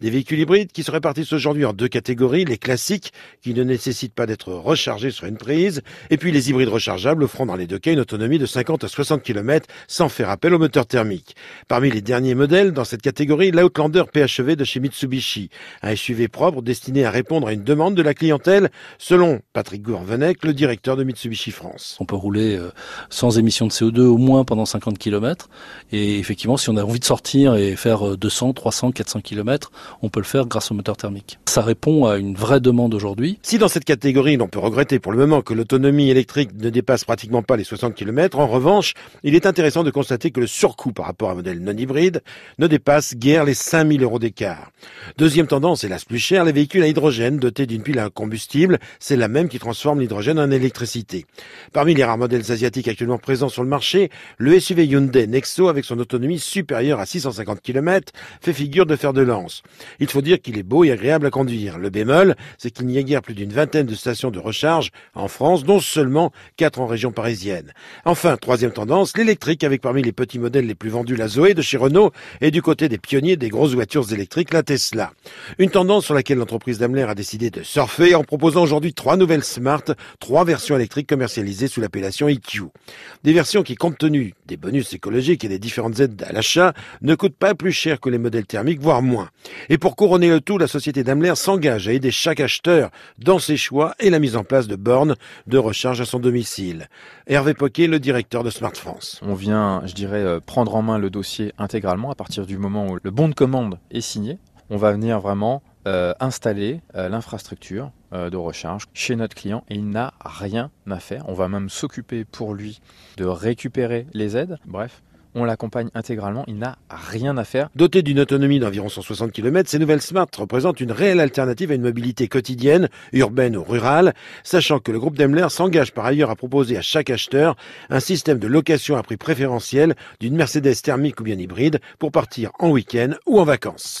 Des véhicules hybrides qui se répartissent aujourd'hui en deux catégories, les classiques qui ne nécessitent pas d'être rechargés sur une prise, et puis les hybrides rechargeables offrant dans les deux cas une autonomie de 50 à 60 km sans faire appel au moteur thermique. Parmi les derniers modèles dans cette catégorie, l'Outlander PHEV de chez Mitsubishi, un SUV propre destiné à répondre à une demande de la clientèle, selon Patrick Gourvenec, le directeur de Mitsubishi France. On peut rouler euh, sans émission de CO2 au moins pendant 50 km, et effectivement, si on a envie de sortir et faire 200, 300, 400 km, on peut le faire grâce au moteur thermique. Ça répond à une vraie demande aujourd'hui. Si dans cette catégorie, l'on peut regretter pour le moment que l'autonomie électrique ne dépasse pratiquement pas les 60 km, en revanche, il est intéressant de constater que le surcoût par rapport à un modèle non hybride ne dépasse guère les 5000 euros d'écart. Deuxième tendance, hélas plus cher, les véhicules à hydrogène dotés d'une pile à combustible, c'est la même qui transforme l'hydrogène en électricité. Parmi les rares modèles asiatiques actuellement présents sur le marché, le SUV Hyundai Nexo avec son autonomie supérieure à 650 km fait figure de fer de lance. Il faut dire qu'il est beau et agréable à conduire. Le bémol, c'est qu'il n'y a guère plus d'une vingtaine de stations de recharge en France, dont seulement quatre en région parisienne. Enfin, troisième tendance, l'électrique avec parmi les petits modèles les plus vendus la Zoé de chez Renault et du côté des pionniers des grosses voitures électriques, la Tesla. Une tendance sur laquelle l'entreprise Daimler a décidé de surfer en proposant aujourd'hui trois nouvelles Smart, trois versions électriques commercialisées sous l'appellation EQ. Des versions qui, compte tenu des bonus écologiques et des différentes aides à l'achat, ne coûtent pas plus cher que les modèles thermiques, voire moins. Et pour couronner le tout, la société Daimler s'engage à aider chaque acheteur dans ses choix et la mise en place de bornes de recharge à son domicile. Hervé Poquet, le directeur de Smart France. On vient, je dirais, euh, prendre en main le dossier intégralement à partir du moment où le bon de commande est signé. On va venir vraiment euh, installer euh, l'infrastructure de recharge chez notre client et il n'a rien à faire. On va même s'occuper pour lui de récupérer les aides. Bref, on l'accompagne intégralement, il n'a rien à faire. Doté d'une autonomie d'environ 160 km, ces nouvelles Smart représentent une réelle alternative à une mobilité quotidienne, urbaine ou rurale, sachant que le groupe Daimler s'engage par ailleurs à proposer à chaque acheteur un système de location à prix préférentiel d'une Mercedes thermique ou bien hybride pour partir en week-end ou en vacances.